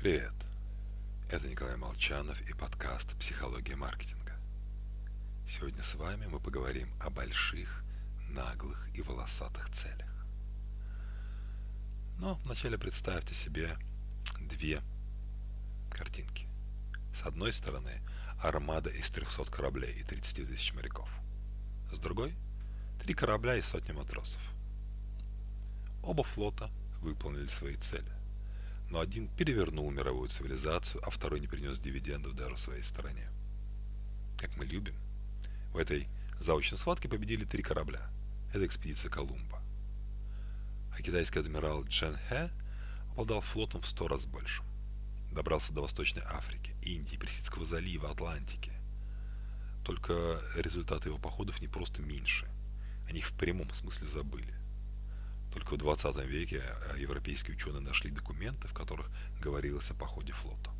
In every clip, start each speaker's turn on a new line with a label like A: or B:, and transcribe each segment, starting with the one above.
A: Привет! Это Николай Молчанов и подкаст «Психология маркетинга». Сегодня с вами мы поговорим о больших, наглых и волосатых целях. Но вначале представьте себе две картинки. С одной стороны армада из 300 кораблей и 30 тысяч моряков. С другой – три корабля и сотни матросов. Оба флота выполнили свои цели но один перевернул мировую цивилизацию, а второй не принес дивидендов даже своей стороне. Как мы любим. В этой заочной схватке победили три корабля. Это экспедиция Колумба. А китайский адмирал Джен Хэ обладал флотом в сто раз больше. Добрался до Восточной Африки, Индии, Персидского залива, Атлантики. Только результаты его походов не просто меньше. О них в прямом смысле забыли. Только в 20 веке э, европейские ученые нашли документы, в которых говорилось о походе флота.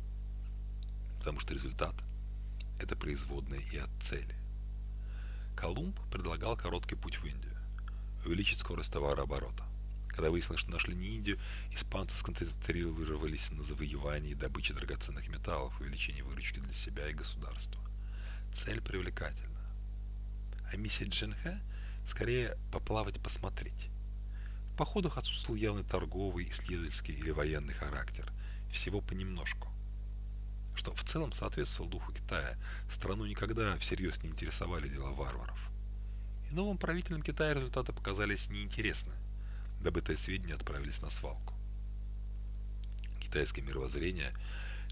A: Потому что результат – это производные и от цели. Колумб предлагал короткий путь в Индию, увеличить скорость товарооборота. Когда выяснилось, что нашли не Индию, испанцы сконцентрировались на завоевании и добыче драгоценных металлов, увеличении выручки для себя и государства. Цель привлекательна. А миссия Джинхэ скорее поплавать посмотреть походах отсутствовал явный торговый, исследовательский или военный характер, всего понемножку. Что в целом соответствовало духу Китая, страну никогда всерьез не интересовали дела варваров. И новым правителям Китая результаты показались неинтересны, добытые сведения отправились на свалку. Китайское мировоззрение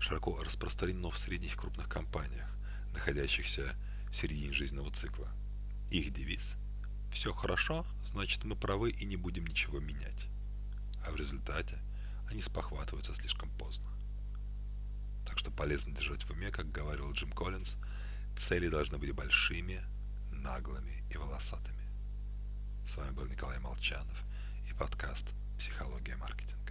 A: широко распространено в средних крупных компаниях, находящихся в середине жизненного цикла. Их девиз – все хорошо, значит мы правы и не будем ничего менять. А в результате они спохватываются слишком поздно. Так что полезно держать в уме, как говорил Джим Коллинз, цели должны быть большими, наглыми и волосатыми. С вами был Николай Молчанов и подкаст «Психология маркетинга».